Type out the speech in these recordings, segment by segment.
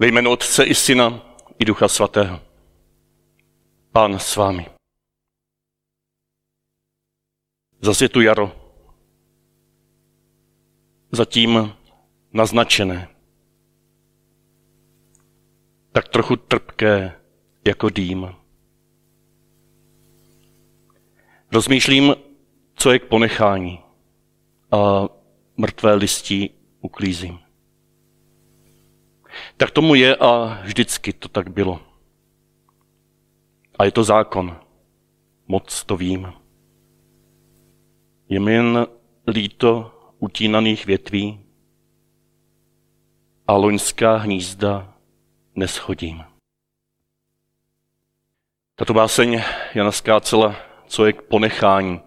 Ve jménu Otce i Syna i Ducha Svatého. Pán s vámi. Zase je tu jaro. Zatím naznačené. Tak trochu trpké jako dým. Rozmýšlím, co je k ponechání a mrtvé listí uklízím. Tak tomu je a vždycky to tak bylo. A je to zákon. Moc to vím. Je mi jen líto utínaných větví a loňská hnízda neschodím. Tato báseň Jana Skácela, co je k ponechání,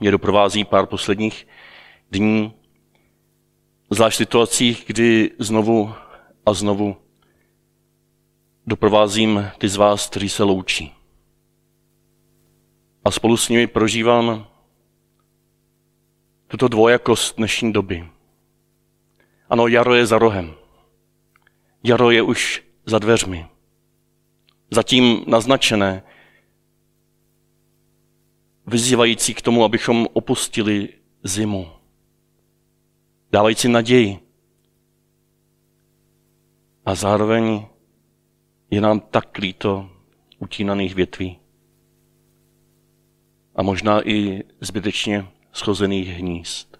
mě doprovází pár posledních dní, zvlášť v situacích, kdy znovu a znovu doprovázím ty z vás, kteří se loučí. A spolu s nimi prožívám tuto dvojakost dnešní doby. Ano, jaro je za rohem. Jaro je už za dveřmi. Zatím naznačené, vyzývající k tomu, abychom opustili zimu. Dávající naději. A zároveň je nám tak líto utínaných větví. A možná i zbytečně schozených hnízd.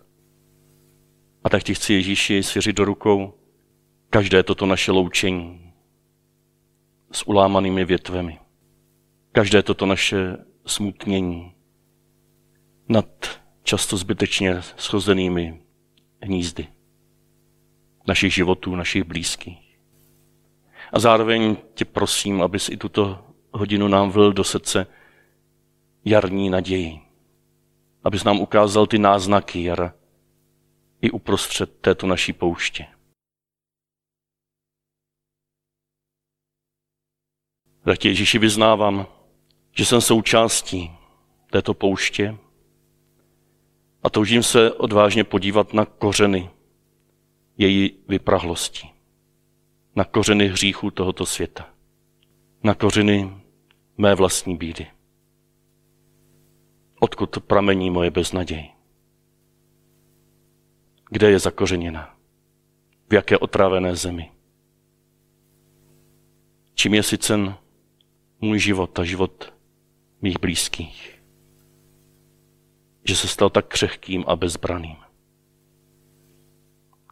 A tak ti chci Ježíši svěřit do rukou každé toto naše loučení s ulámanými větvemi. Každé toto naše smutnění nad často zbytečně schozenými hnízdy našich životů, našich blízkých. A zároveň tě prosím, abys i tuto hodinu nám vlil do srdce jarní naději. Abys nám ukázal ty náznaky jara i uprostřed této naší pouště. Tak Ježíši vyznávám, že jsem součástí této pouště a toužím se odvážně podívat na kořeny její vyprahlosti, na kořeny hříchů tohoto světa, na kořeny mé vlastní bídy. Odkud pramení moje beznaděj? Kde je zakořeněna? V jaké otrávené zemi? Čím je sycen můj život a život mých blízkých? Že se stal tak křehkým a bezbraným.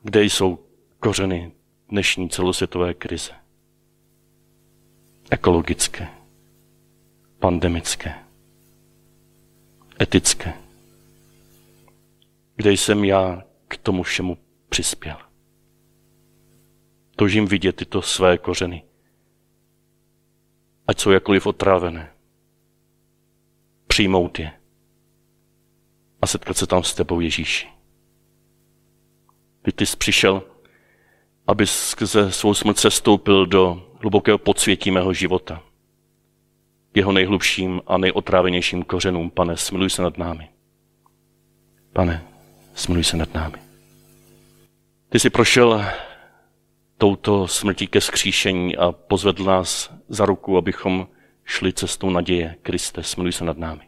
Kde jsou kořeny dnešní celosvětové krize? Ekologické, pandemické, etické. Kde jsem já k tomu všemu přispěl? Toužím vidět tyto své kořeny. Ať jsou jakoliv otrávené. Přijmout je. A setkat se tam s tebou, Ježíši. Ty, ty jsi přišel, aby skrze svou smrt se stoupil do hlubokého podsvětí mého života. Jeho nejhlubším a nejotrávenějším kořenům, pane, smiluj se nad námi. Pane, smiluj se nad námi. Ty jsi prošel touto smrtí ke skříšení a pozvedl nás za ruku, abychom šli cestou naděje. Kriste, smiluj se nad námi.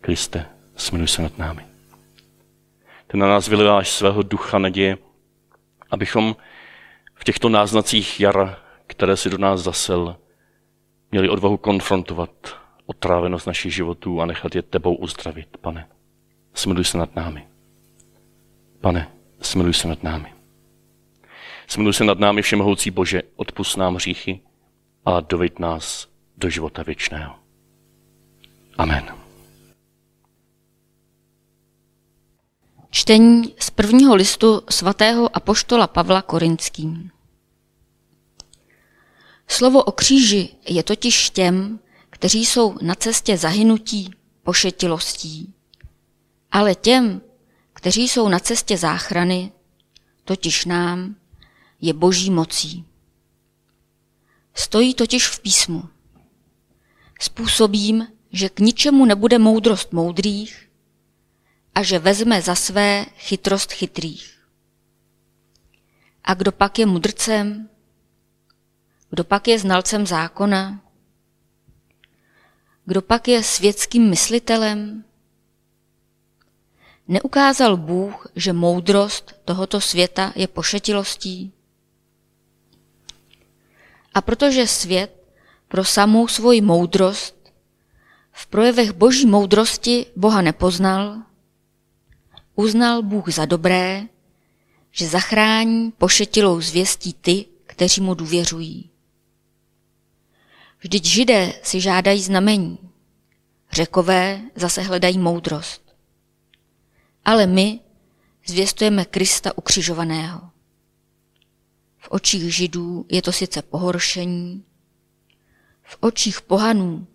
Kriste, smiluj se nad námi. Ty na nás vyliváš svého ducha naděje, abychom v těchto náznacích jara, které si do nás zasel, měli odvahu konfrontovat otrávenost našich životů a nechat je tebou uzdravit, pane. Smiluj se nad námi. Pane, smiluj se nad námi. Smiluj se nad námi, všemohoucí Bože, odpust nám hříchy a doveď nás do života věčného. Amen. Čtení z prvního listu svatého apoštola Pavla Korinským. Slovo o kříži je totiž těm, kteří jsou na cestě zahynutí, pošetilostí. Ale těm, kteří jsou na cestě záchrany, totiž nám, je boží mocí. Stojí totiž v písmu. Způsobím, že k ničemu nebude moudrost moudrých, a že vezme za své chytrost chytrých. A kdo pak je mudrcem, Kdo pak je znalcem zákona? Kdo pak je světským myslitelem? Neukázal Bůh, že moudrost tohoto světa je pošetilostí? A protože svět pro samou svoji moudrost v projevech boží moudrosti Boha nepoznal, uznal Bůh za dobré, že zachrání pošetilou zvěstí ty, kteří mu důvěřují. Vždyť židé si žádají znamení, řekové zase hledají moudrost. Ale my zvěstujeme Krista ukřižovaného. V očích židů je to sice pohoršení, v očích pohanů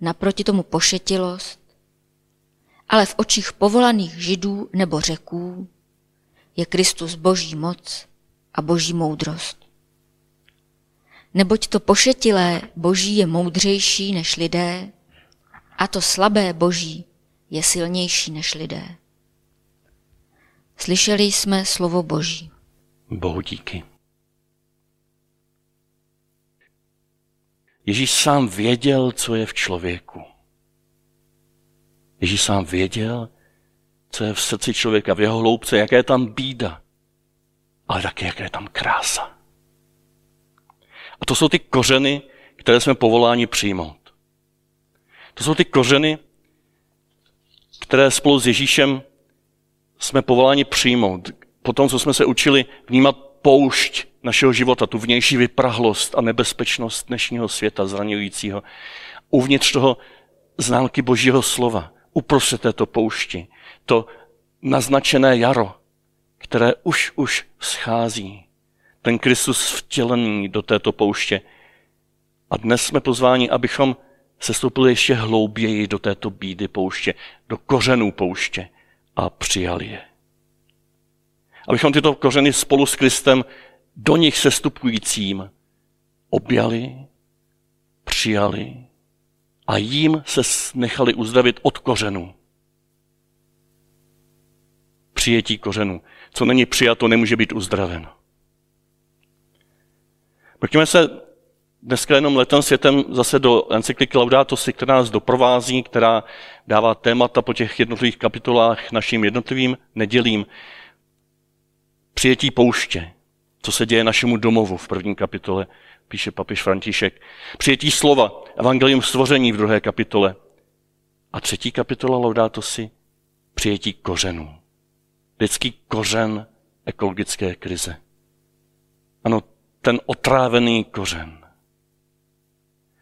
naproti tomu pošetilost, ale v očích povolaných židů nebo řeků je Kristus boží moc a boží moudrost. Neboť to pošetilé boží je moudřejší než lidé a to slabé boží je silnější než lidé. Slyšeli jsme slovo boží. Bohu díky. Ježíš sám věděl, co je v člověku. Ježíš sám věděl, co je v srdci člověka, v jeho hloubce, jaké je tam bída, ale také jaké je tam krása. A to jsou ty kořeny, které jsme povoláni přijmout. To jsou ty kořeny, které spolu s Ježíšem jsme povoláni přijmout. Potom, co jsme se učili vnímat poušť našeho života, tu vnější vyprahlost a nebezpečnost dnešního světa zraňujícího. Uvnitř toho známky Božího slova, uprostřed této poušti, to naznačené jaro, které už už schází. Ten Kristus vtělený do této pouště. A dnes jsme pozváni, abychom se stoupili ještě hlouběji do této bídy pouště, do kořenů pouště a přijali je. Abychom tyto kořeny spolu s Kristem do nich sestupujícím objali, přijali a jím se nechali uzdravit od kořenů. Přijetí kořenů. Co není přijato, nemůže být uzdraveno. Pojďme se dneska jenom letem světem zase do encykliky Laudato Si, která nás doprovází, která dává témata po těch jednotlivých kapitolách našim jednotlivým nedělím. Přijetí pouště, co se děje našemu domovu v první kapitole, píše papiš František. Přijetí slova, evangelium stvoření v druhé kapitole. A třetí kapitola Laudato si, přijetí kořenů. Lidský kořen ekologické krize. Ano, ten otrávený kořen.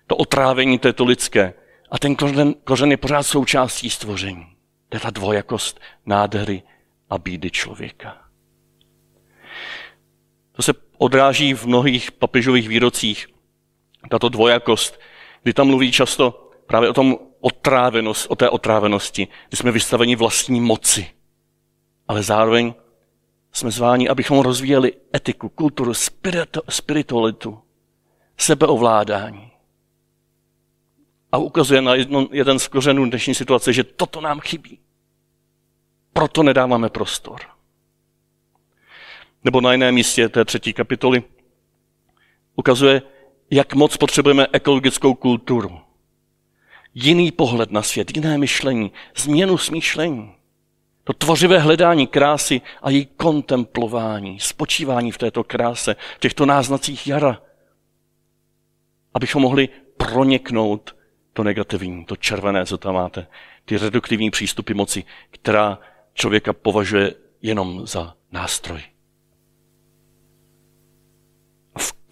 To otrávení této lidské. A ten kořen, kořen je pořád součástí stvoření. To je ta dvojakost nádhery a bídy člověka. To se odráží v mnohých papežových výrocích, tato dvojakost, kdy tam mluví často právě o, tom otrávenost, o té otrávenosti, kdy jsme vystaveni vlastní moci. Ale zároveň jsme zváni, abychom rozvíjeli etiku, kulturu, spirito, spiritualitu, sebeovládání. A ukazuje na jedno, jeden z kořenů dnešní situace, že toto nám chybí. Proto nedáváme prostor. Nebo na jiném místě té třetí kapitoly ukazuje, jak moc potřebujeme ekologickou kulturu. Jiný pohled na svět, jiné myšlení, změnu smýšlení. To tvořivé hledání krásy a její kontemplování, spočívání v této kráse, v těchto náznacích jara. Abychom mohli proniknout to negativní, to červené, co tam máte, ty reduktivní přístupy moci, která člověka považuje jenom za nástroj.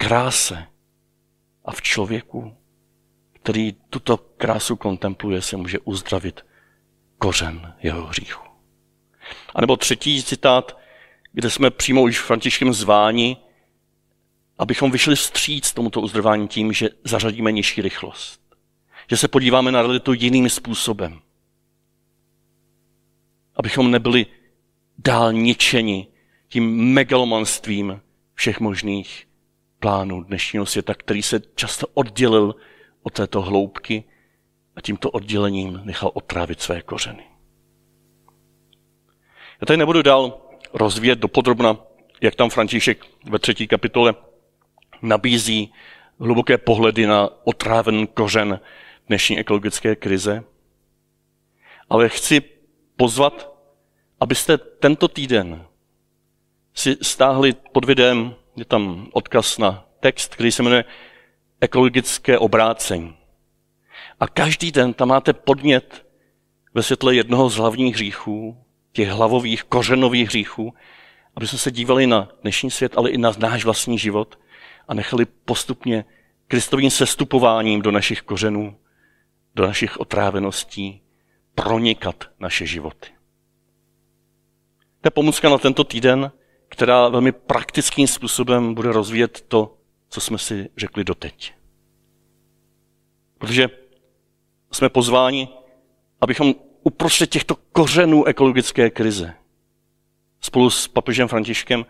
Kráse a v člověku, který tuto krásu kontempluje, se může uzdravit kořen jeho hříchu. A nebo třetí citát, kde jsme přímo už Františkem zváni, abychom vyšli vstříc tomuto uzdravání tím, že zařadíme nižší rychlost. Že se podíváme na realitu jiným způsobem. Abychom nebyli dál ničeni tím megalomanstvím všech možných plánu dnešního světa, který se často oddělil od této hloubky a tímto oddělením nechal otrávit své kořeny. Já tady nebudu dál rozvíjet dopodrobna, jak tam František ve třetí kapitole nabízí hluboké pohledy na otráven kořen dnešní ekologické krize. Ale chci pozvat, abyste tento týden si stáhli pod videem, je tam odkaz na text, který se jmenuje Ekologické obrácení. A každý den tam máte podnět ve světle jednoho z hlavních hříchů, těch hlavových, kořenových hříchů, aby jsme se dívali na dnešní svět, ale i na náš vlastní život a nechali postupně kristovým sestupováním do našich kořenů, do našich otráveností pronikat naše životy. To je pomůcka na tento týden, která velmi praktickým způsobem bude rozvíjet to, co jsme si řekli doteď. Protože jsme pozváni, abychom uprostřed těchto kořenů ekologické krize spolu s papežem Františkem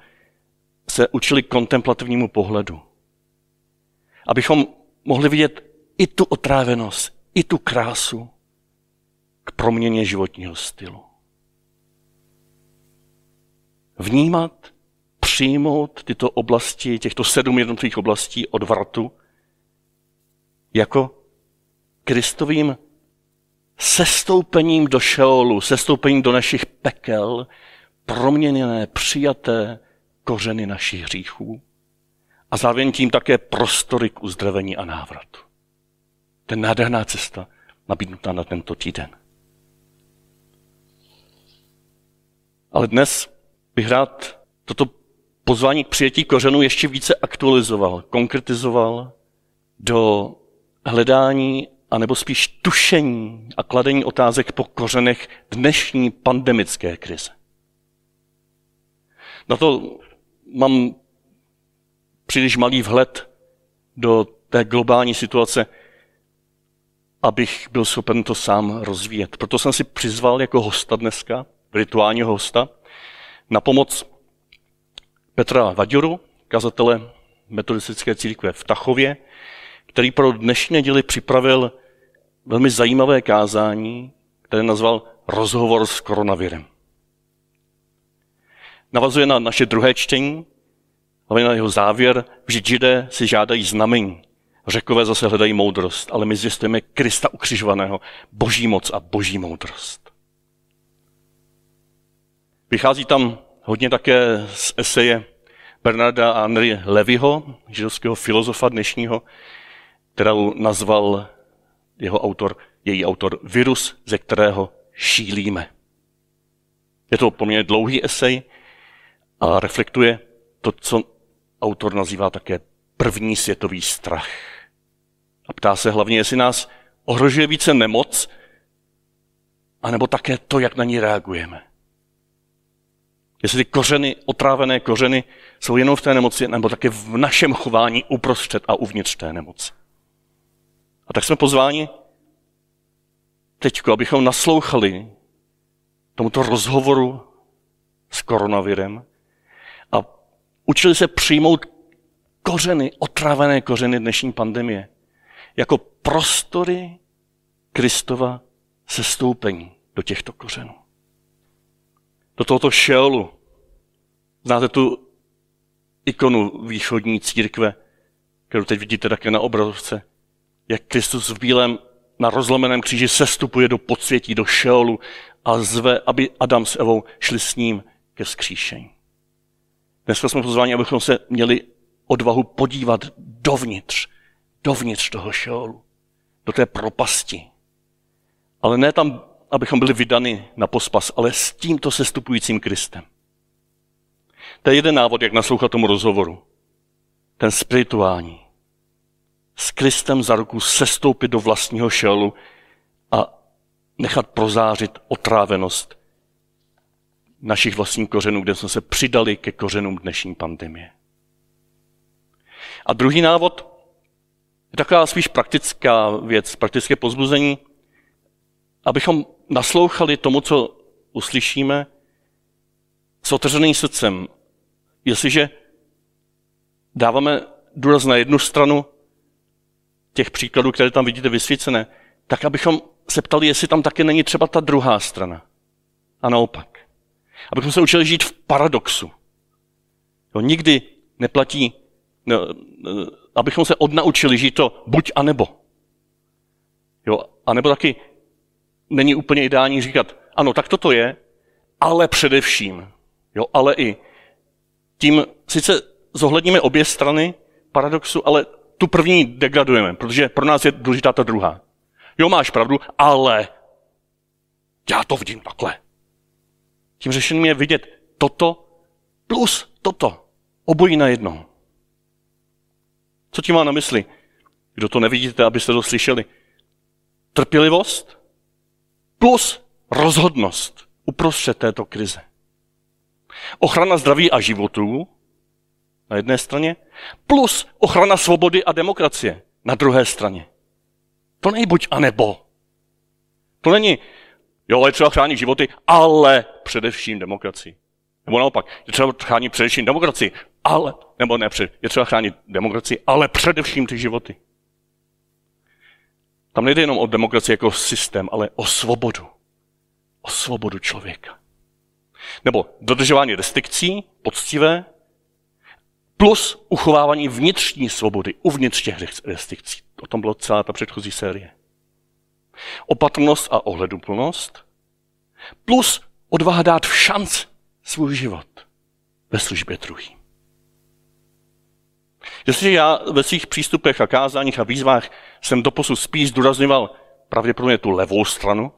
se učili kontemplativnímu pohledu. Abychom mohli vidět i tu otrávenost, i tu krásu k proměně životního stylu. Vnímat, přijmout tyto oblasti, těchto sedm jednotlivých oblastí odvratu jako Kristovým sestoupením do šeolu, sestoupením do našich pekel, proměněné, přijaté kořeny našich hříchů a zároveň tím také prostory k uzdravení a návratu. To je nádherná cesta nabídnutá na tento týden. Ale dnes bych rád toto pozvání k přijetí kořenů ještě více aktualizoval, konkretizoval do hledání a nebo spíš tušení a kladení otázek po kořenech dnešní pandemické krize. Na to mám příliš malý vhled do té globální situace, abych byl schopen to sám rozvíjet. Proto jsem si přizval jako hosta dneska, rituálního hosta, na pomoc Petra Vaďuru, kazatele metodistické církve v Tachově, který pro dnešní neděli připravil velmi zajímavé kázání, které nazval Rozhovor s koronavirem. Navazuje na naše druhé čtení, ale na jeho závěr, že židé si žádají znamení. Řekové zase hledají moudrost, ale my zjistujeme Krista ukřižovaného, boží moc a boží moudrost. Vychází tam hodně také z eseje Bernarda Henry Levyho, židovského filozofa dnešního, kterou nazval jeho autor, její autor Virus, ze kterého šílíme. Je to poměrně dlouhý esej a reflektuje to, co autor nazývá také první světový strach. A ptá se hlavně, jestli nás ohrožuje více nemoc, anebo také to, jak na ní reagujeme. Jestli ty kořeny, otrávené kořeny jsou jenom v té nemoci, nebo také v našem chování uprostřed a uvnitř té nemoci. A tak jsme pozváni teď, abychom naslouchali tomuto rozhovoru s koronavirem a učili se přijmout kořeny, otrávené kořeny dnešní pandemie, jako prostory Kristova sestoupení do těchto kořenů. Do tohoto šeolu. Znáte tu ikonu východní církve, kterou teď vidíte také na obrazovce jak Kristus v bílém na rozlomeném kříži sestupuje do podsvětí, do šeolu a zve, aby Adam s Evou šli s ním ke skříšení. Dneska jsme pozváni, abychom se měli odvahu podívat dovnitř, dovnitř toho šeolu, do té propasti. Ale ne tam, abychom byli vydani na pospas, ale s tímto sestupujícím Kristem. To je jeden návod, jak naslouchat tomu rozhovoru. Ten spirituální s Kristem za ruku sestoupit do vlastního šelu a nechat prozářit otrávenost našich vlastních kořenů, kde jsme se přidali ke kořenům dnešní pandemie. A druhý návod je taková spíš praktická věc, praktické pozbuzení, abychom naslouchali tomu, co uslyšíme, s otevřeným srdcem. Jestliže dáváme důraz na jednu stranu, těch příkladů, které tam vidíte vysvícené, tak abychom se ptali, jestli tam také není třeba ta druhá strana. A naopak. Abychom se učili žít v paradoxu. Jo, nikdy neplatí no, abychom se odnaučili žít to buď a nebo. Jo, a nebo taky není úplně ideální říkat, ano, tak toto je, ale především, jo, ale i tím sice zohledníme obě strany paradoxu, ale tu první degradujeme, protože pro nás je důležitá ta druhá. Jo, máš pravdu, ale já to vidím takhle. Tím řešením je vidět toto plus toto. Obojí na jedno. Co tím má na mysli? Kdo to nevidíte, abyste to slyšeli? Trpělivost plus rozhodnost uprostřed této krize. Ochrana zdraví a životů na jedné straně, plus ochrana svobody a demokracie na druhé straně. To není buď a nebo. To není, jo, je třeba chránit životy, ale především demokracii. Nebo naopak, je třeba chránit především demokracii, ale, nebo ne, je třeba chránit demokracii, ale především ty životy. Tam nejde jenom o demokracii jako systém, ale o svobodu. O svobodu člověka. Nebo dodržování restrikcí, poctivé, plus uchovávání vnitřní svobody uvnitř těch restrikcí. O tom byla celá ta předchozí série. Opatrnost a ohleduplnost, plus odvaha dát v šanc svůj život ve službě druhým. Jestliže já ve svých přístupech a kázáních a výzvách jsem doposud spíš zdůrazňoval pravděpodobně tu levou stranu,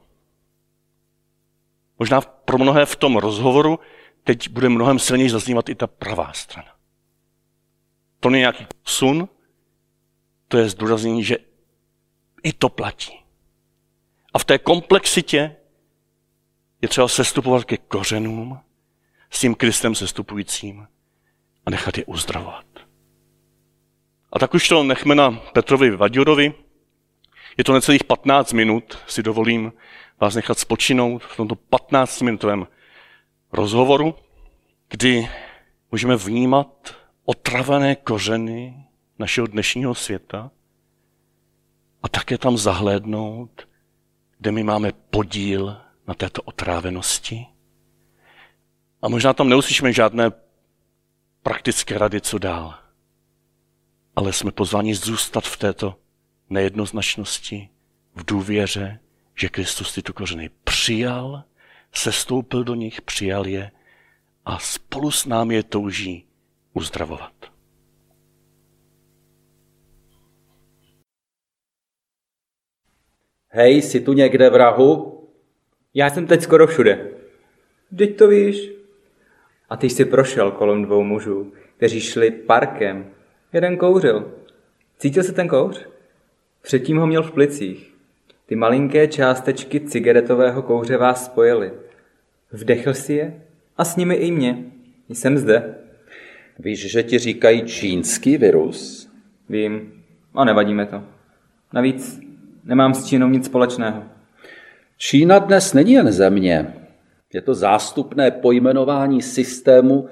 možná pro mnohé v tom rozhovoru teď bude mnohem silněji zaznívat i ta pravá strana. To není nějaký sun, to je zdůraznění, že i to platí. A v té komplexitě je třeba sestupovat ke kořenům s tím Kristem sestupujícím a nechat je uzdravovat. A tak už to nechme na Petrovi Vaďurovi. Je to necelých 15 minut, si dovolím vás nechat spočinout v tomto 15-minutovém rozhovoru, kdy můžeme vnímat otravené kořeny našeho dnešního světa a také tam zahlédnout, kde my máme podíl na této otrávenosti. A možná tam neuslyšíme žádné praktické rady, co dál. Ale jsme pozváni zůstat v této nejednoznačnosti, v důvěře, že Kristus tyto kořeny přijal, sestoupil do nich, přijal je a spolu s námi je touží uzdravovat. Hej, jsi tu někde vrahu? Já jsem teď skoro všude. Teď to víš. A ty jsi prošel kolem dvou mužů, kteří šli parkem. Jeden kouřil. Cítil se ten kouř? Předtím ho měl v plicích. Ty malinké částečky cigaretového kouře vás spojily. Vdechl si je a s nimi i mě. Jsem zde. Víš, že ti říkají čínský virus? Vím. A nevadíme to. Navíc nemám s Čínou nic společného. Čína dnes není jen země. Je to zástupné pojmenování systému,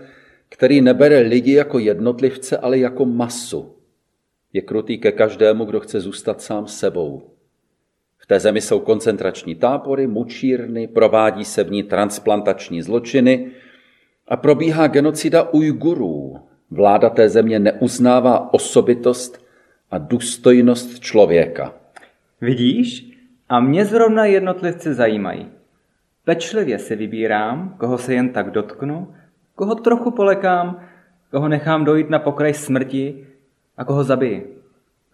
který nebere lidi jako jednotlivce, ale jako masu. Je krutý ke každému, kdo chce zůstat sám sebou. V té zemi jsou koncentrační tábory, mučírny, provádí se v ní transplantační zločiny a probíhá genocida Ujgurů. Vláda té země neuznává osobitost a důstojnost člověka. Vidíš? A mě zrovna jednotlivci zajímají. Pečlivě si vybírám, koho se jen tak dotknu, koho trochu polekám, koho nechám dojít na pokraj smrti a koho zabiji.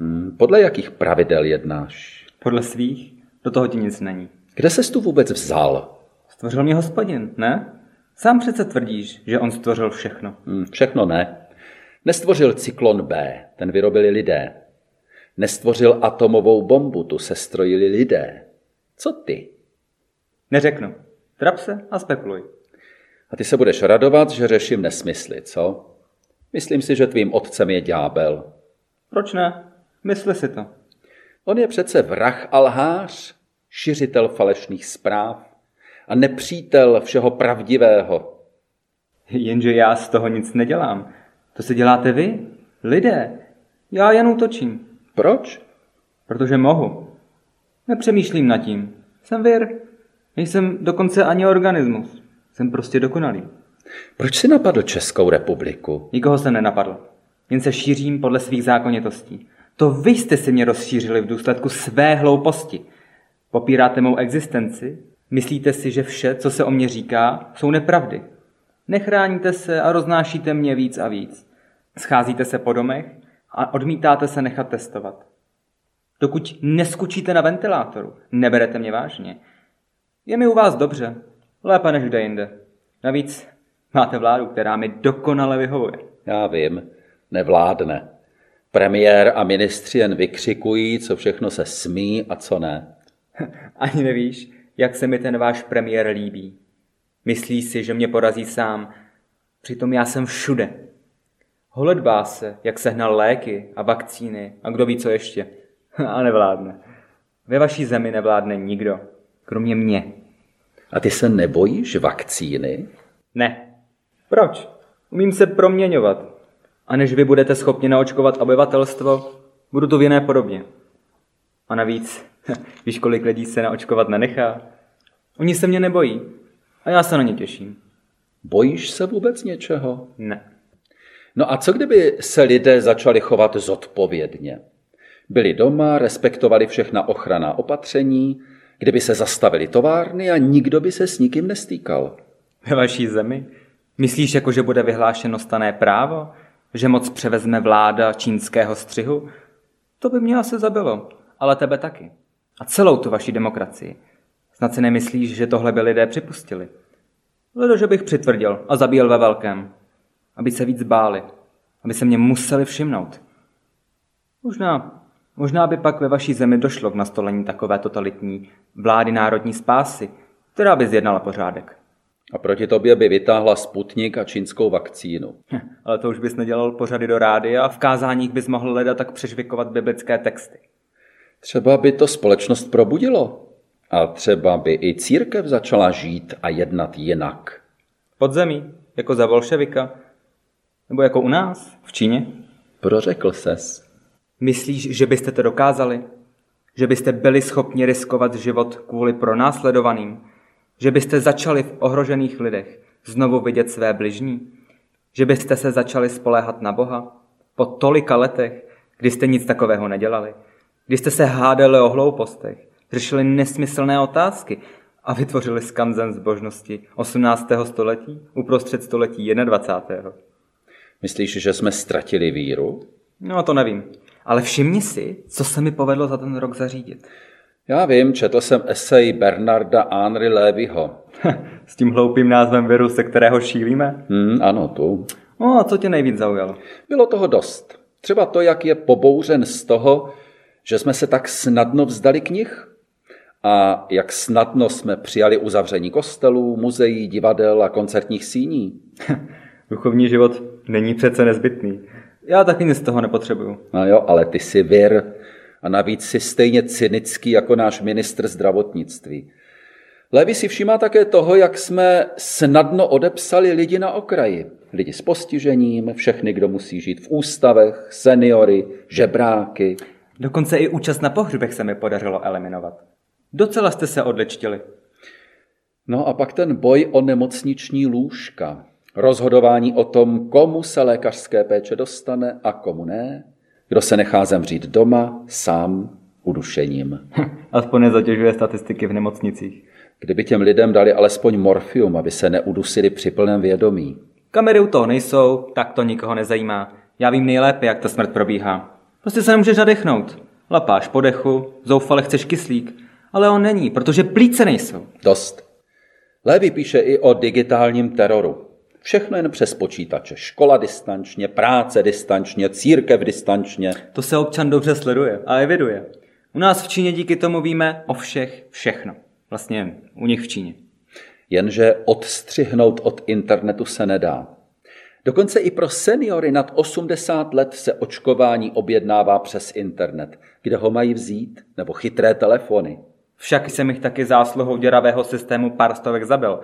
Hmm, podle jakých pravidel jednáš? Podle svých? Do toho ti nic není. Kde ses tu vůbec vzal? Stvořil mě hospodin, ne? Sám přece tvrdíš, že on stvořil všechno. Hmm, všechno ne. Nestvořil cyklon B, ten vyrobili lidé. Nestvořil atomovou bombu, tu se strojili lidé. Co ty? Neřeknu. Trap se a spekuluj. A ty se budeš radovat, že řeším nesmysly, co? Myslím si, že tvým otcem je ďábel. Proč ne? Mysli si to. On je přece vrah a lhář, šiřitel falešných zpráv a nepřítel všeho pravdivého. Jenže já z toho nic nedělám. To si děláte vy, lidé. Já jen útočím. Proč? Protože mohu. Nepřemýšlím nad tím. Jsem vir. Nejsem dokonce ani organismus. Jsem prostě dokonalý. Proč si napadl Českou republiku? Nikoho jsem nenapadl. jen se šířím podle svých zákonitostí. To vy jste si mě rozšířili v důsledku své hlouposti. Popíráte mou existenci? Myslíte si, že vše, co se o mě říká, jsou nepravdy? Nechráníte se a roznášíte mě víc a víc. Scházíte se po domech a odmítáte se nechat testovat. Dokud neskučíte na ventilátoru, neberete mě vážně. Je mi u vás dobře, lépe než kde jinde. Navíc máte vládu, která mi dokonale vyhovuje. Já vím, nevládne. Premiér a ministři jen vykřikují, co všechno se smí a co ne. Ani nevíš, jak se mi ten váš premiér líbí. Myslí si, že mě porazí sám. Přitom já jsem všude. Holedbá se, jak sehnal léky a vakcíny a kdo ví co ještě. A nevládne. Ve vaší zemi nevládne nikdo, kromě mě. A ty se nebojíš vakcíny? Ne. Proč? Umím se proměňovat. A než vy budete schopni naočkovat obyvatelstvo, budu to v jiné podobně. A navíc, víš, kolik lidí se naočkovat nenechá? Oni se mě nebojí. A já se na ně těším. Bojíš se vůbec něčeho? Ne. No a co kdyby se lidé začali chovat zodpovědně? Byli doma, respektovali všechna ochrana opatření, kdyby se zastavili továrny a nikdo by se s nikým nestýkal. Ve vaší zemi? Myslíš, jako že bude vyhlášeno stané právo? Že moc převezme vláda čínského střihu? To by mě asi zabilo, ale tebe taky. A celou tu vaši demokracii. Snad si nemyslíš, že tohle by lidé připustili. Ledo, že bych přitvrdil a zabíjel ve velkém. Aby se víc báli. Aby se mě museli všimnout. Možná, možná by pak ve vaší zemi došlo k nastolení takové totalitní vlády národní spásy, která by zjednala pořádek. A proti tobě by vytáhla Sputnik a čínskou vakcínu. Hm, ale to už bys nedělal pořady do rády a v kázáních bys mohl leda tak přežvikovat biblické texty. Třeba by to společnost probudilo. A třeba by i církev začala žít a jednat jinak. Pod zemí, jako za bolševika, nebo jako u nás, v Číně. Prořekl ses. Myslíš, že byste to dokázali? Že byste byli schopni riskovat život kvůli pronásledovaným? Že byste začali v ohrožených lidech znovu vidět své bližní? Že byste se začali spoléhat na Boha? Po tolika letech, kdy jste nic takového nedělali? Kdy jste se hádali o hloupostech? řešili nesmyslné otázky a vytvořili skanzen zbožnosti 18. století uprostřed století 21. Myslíš, že jsme ztratili víru? No, to nevím. Ale všimni si, co se mi povedlo za ten rok zařídit. Já vím, četl jsem esej Bernarda Henry Lévyho. S tím hloupým názvem viru, se kterého šílíme? Hmm, ano, tu. No, a co tě nejvíc zaujalo? Bylo toho dost. Třeba to, jak je pobouřen z toho, že jsme se tak snadno vzdali knih a jak snadno jsme přijali uzavření kostelů, muzeí, divadel a koncertních síní. Duchovní život není přece nezbytný. Já taky nic z toho nepotřebuju. No jo, ale ty jsi vir a navíc jsi stejně cynický jako náš ministr zdravotnictví. Levy si všímá také toho, jak jsme snadno odepsali lidi na okraji. Lidi s postižením, všechny, kdo musí žít v ústavech, seniory, žebráky. Dokonce i účast na pohřbech se mi podařilo eliminovat. Docela jste se odlečtili. No a pak ten boj o nemocniční lůžka. Rozhodování o tom, komu se lékařské péče dostane a komu ne. Kdo se nechá zemřít doma, sám, udušením. Aspoň nezatěžuje statistiky v nemocnicích. Kdyby těm lidem dali alespoň morfium, aby se neudusili při plném vědomí. Kamery u toho nejsou, tak to nikoho nezajímá. Já vím nejlépe, jak ta smrt probíhá. Prostě se nemůžeš nadechnout. Lapáš po dechu, zoufale chceš kyslík ale on není, protože plíce nejsou. Dost. Lévy píše i o digitálním teroru. Všechno jen přes počítače. Škola distančně, práce distančně, církev distančně. To se občan dobře sleduje a eviduje. U nás v Číně díky tomu víme o všech všechno. Vlastně u nich v Číně. Jenže odstřihnout od internetu se nedá. Dokonce i pro seniory nad 80 let se očkování objednává přes internet, kde ho mají vzít, nebo chytré telefony. Však jsem jich taky zásluhou děravého systému pár stovek zabil.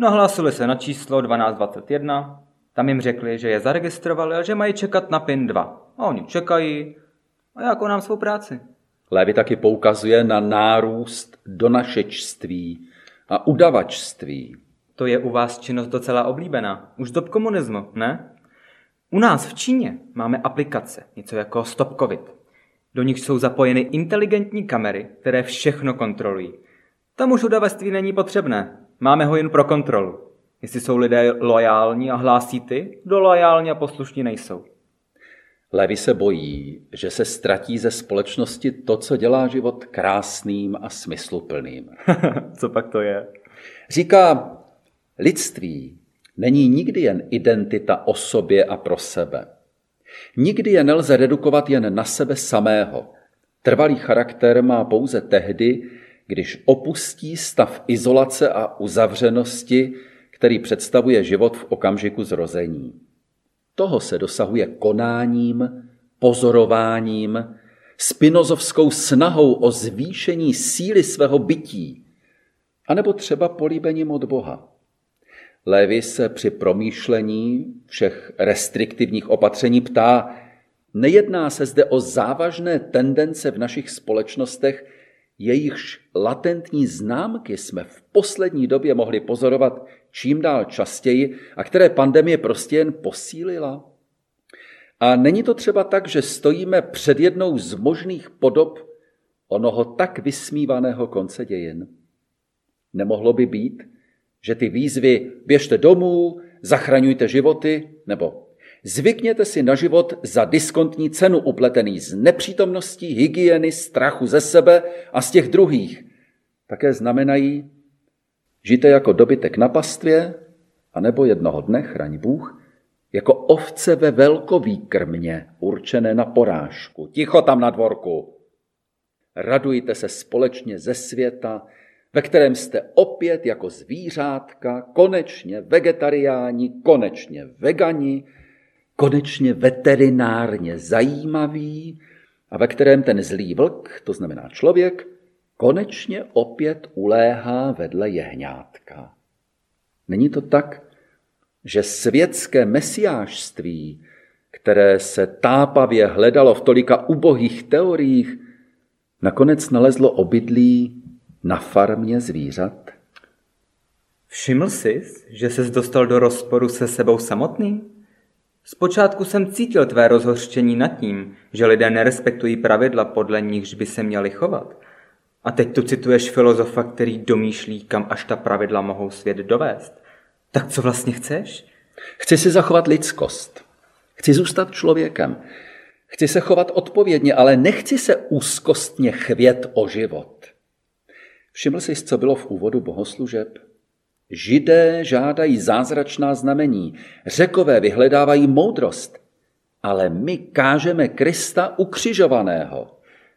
Nahlásili se na číslo 1221, tam jim řekli, že je zaregistrovali a že mají čekat na PIN 2. A oni čekají a já konám svou práci. Lévy taky poukazuje na nárůst donašečství a udavačství. To je u vás činnost docela oblíbená. Už dob komunismu, ne? U nás v Číně máme aplikace, něco jako Stop COVID. Do nich jsou zapojeny inteligentní kamery, které všechno kontrolují. Tam už udaveství není potřebné. Máme ho jen pro kontrolu. Jestli jsou lidé lojální a hlásí ty, kdo lojální a poslušní nejsou. Levy se bojí, že se ztratí ze společnosti to, co dělá život krásným a smysluplným. co pak to je? Říká, lidství není nikdy jen identita o sobě a pro sebe. Nikdy je nelze redukovat jen na sebe samého. Trvalý charakter má pouze tehdy, když opustí stav izolace a uzavřenosti, který představuje život v okamžiku zrození. Toho se dosahuje konáním, pozorováním, spinozovskou snahou o zvýšení síly svého bytí, anebo třeba políbením od Boha. Lévy se při promýšlení všech restriktivních opatření ptá, nejedná se zde o závažné tendence v našich společnostech, jejichž latentní známky jsme v poslední době mohli pozorovat čím dál častěji a které pandemie prostě jen posílila? A není to třeba tak, že stojíme před jednou z možných podob onoho tak vysmívaného konce dějin? Nemohlo by být, že ty výzvy běžte domů, zachraňujte životy, nebo zvykněte si na život za diskontní cenu upletený z nepřítomnosti, hygieny, strachu ze sebe a z těch druhých. Také znamenají, žijte jako dobytek na pastvě, anebo jednoho dne, chraň Bůh, jako ovce ve velkový krmě, určené na porážku. Ticho tam na dvorku. Radujte se společně ze světa, ve kterém jste opět jako zvířátka, konečně vegetariáni, konečně vegani, konečně veterinárně zajímaví a ve kterém ten zlý vlk, to znamená člověk, konečně opět uléhá vedle jehňátka. Není to tak, že světské mesiářství, které se tápavě hledalo v tolika ubohých teoriích, nakonec nalezlo obydlí na farmě zvířat? Všiml jsi, že ses dostal do rozporu se sebou samotný? Zpočátku jsem cítil tvé rozhořčení nad tím, že lidé nerespektují pravidla, podle nichž by se měli chovat. A teď tu cituješ filozofa, který domýšlí, kam až ta pravidla mohou svět dovést. Tak co vlastně chceš? Chci si zachovat lidskost. Chci zůstat člověkem. Chci se chovat odpovědně, ale nechci se úzkostně chvět o život. Všiml jsi, co bylo v úvodu bohoslužeb? Židé žádají zázračná znamení, řekové vyhledávají moudrost, ale my kážeme Krista ukřižovaného.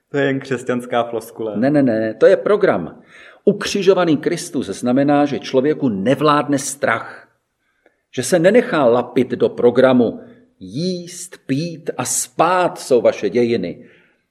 To je jen křesťanská floskule. Ne, ne, ne, to je program. Ukřižovaný Kristus znamená, že člověku nevládne strach, že se nenechá lapit do programu jíst, pít a spát jsou vaše dějiny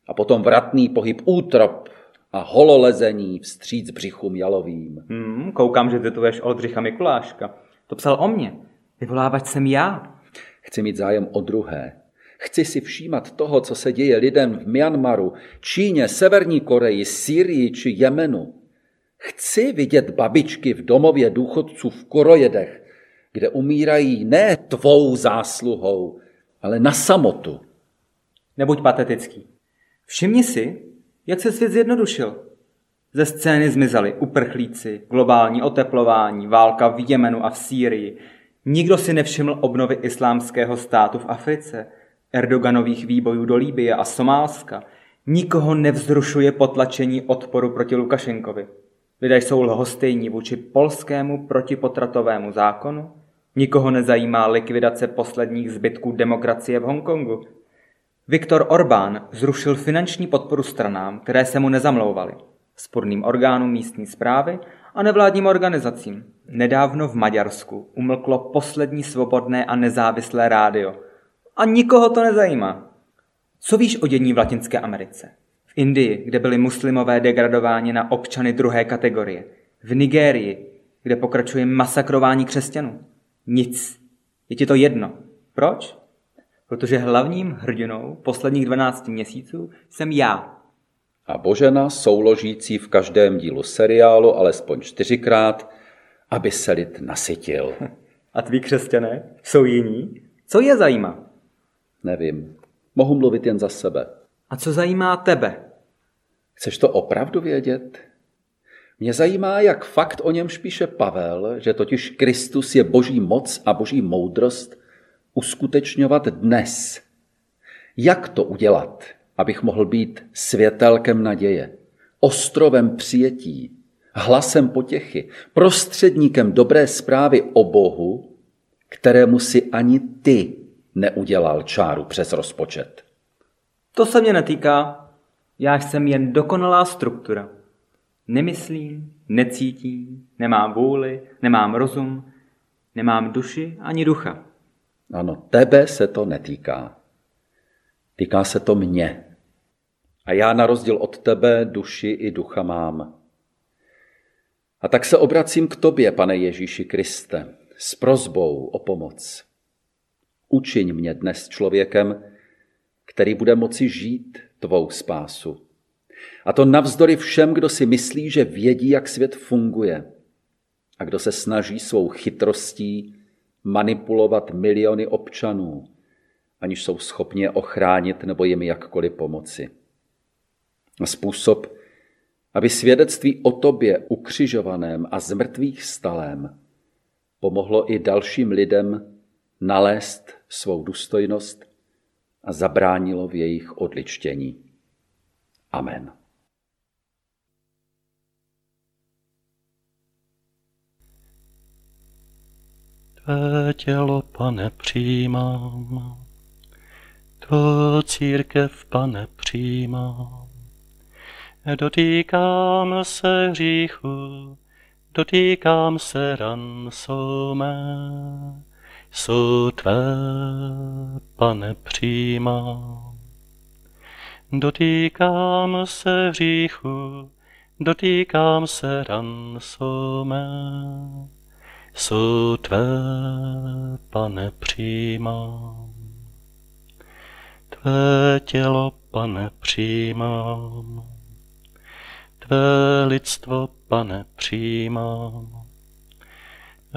a potom vratný pohyb útrop a hololezení vstříc břichům jalovým. Hmm, koukám, že tituješ Oldřicha Mikuláška. To psal o mně. Vyvolávat jsem já. Chci mít zájem o druhé. Chci si všímat toho, co se děje lidem v Myanmaru, Číně, Severní Koreji, Syrii či Jemenu. Chci vidět babičky v domově důchodců v Korojedech, kde umírají ne tvou zásluhou, ale na samotu. Nebuď patetický. Všimni si, jak se svět zjednodušil? Ze scény zmizeli uprchlíci, globální oteplování, válka v Jemenu a v Sýrii. Nikdo si nevšiml obnovy islámského státu v Africe, Erdoganových výbojů do Líbie a Somálska. Nikoho nevzrušuje potlačení odporu proti Lukašenkovi. Lidé jsou lhostejní vůči polskému protipotratovému zákonu. Nikoho nezajímá likvidace posledních zbytků demokracie v Hongkongu. Viktor Orbán zrušil finanční podporu stranám, které se mu nezamlouvaly, sporným orgánům místní zprávy a nevládním organizacím. Nedávno v Maďarsku umlklo poslední svobodné a nezávislé rádio. A nikoho to nezajímá. Co víš o dění v Latinské Americe? V Indii, kde byli muslimové degradováni na občany druhé kategorie. V Nigérii, kde pokračuje masakrování křesťanů. Nic. Je ti to jedno. Proč? Protože hlavním hrdinou posledních 12 měsíců jsem já. A Božena souložící v každém dílu seriálu alespoň čtyřikrát, aby se lid nasytil. A tví křesťané jsou jiní? Co je zajímá? Nevím. Mohu mluvit jen za sebe. A co zajímá tebe? Chceš to opravdu vědět? Mě zajímá, jak fakt o něm píše Pavel, že totiž Kristus je boží moc a boží moudrost uskutečňovat dnes. Jak to udělat, abych mohl být světelkem naděje, ostrovem přijetí, hlasem potěchy, prostředníkem dobré zprávy o Bohu, kterému si ani ty neudělal čáru přes rozpočet. To se mě netýká. Já jsem jen dokonalá struktura. Nemyslím, necítím, nemám vůli, nemám rozum, nemám duši ani ducha. Ano, tebe se to netýká. Týká se to mě. A já na rozdíl od tebe duši i ducha mám. A tak se obracím k tobě, pane Ježíši Kriste, s prozbou o pomoc. Učiň mě dnes člověkem, který bude moci žít tvou spásu. A to navzdory všem, kdo si myslí, že vědí, jak svět funguje a kdo se snaží svou chytrostí manipulovat miliony občanů, aniž jsou schopni ochránit nebo jim jakkoliv pomoci. A způsob, aby svědectví o tobě ukřižovaném a zmrtvých stalém pomohlo i dalším lidem nalézt svou důstojnost a zabránilo v jejich odličtění. Amen. Tvé tělo, pane, přijímám, tvou církev, pane, přijímám. Dotýkám se hříchu, dotýkám se ran jsou mé, jsou tvé, pane, přijímám. Dotýkám se hříchu, dotýkám se ran jsou mé, jsou tvé, pane, přijímám. Tvé tělo, pane, přijímám. Tvé lidstvo, pane, přijímám.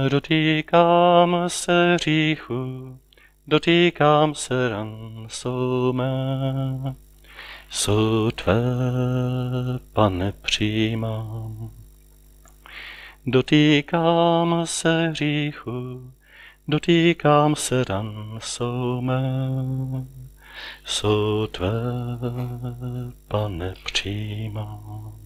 Dotýkám se hříchu, dotýkám se ran jsou mé. Jsou tvé, pane, přijímám. Dotýkám se hříchu, dotýkám se ran jsou mé. Jsou tvé, pane, přijímám.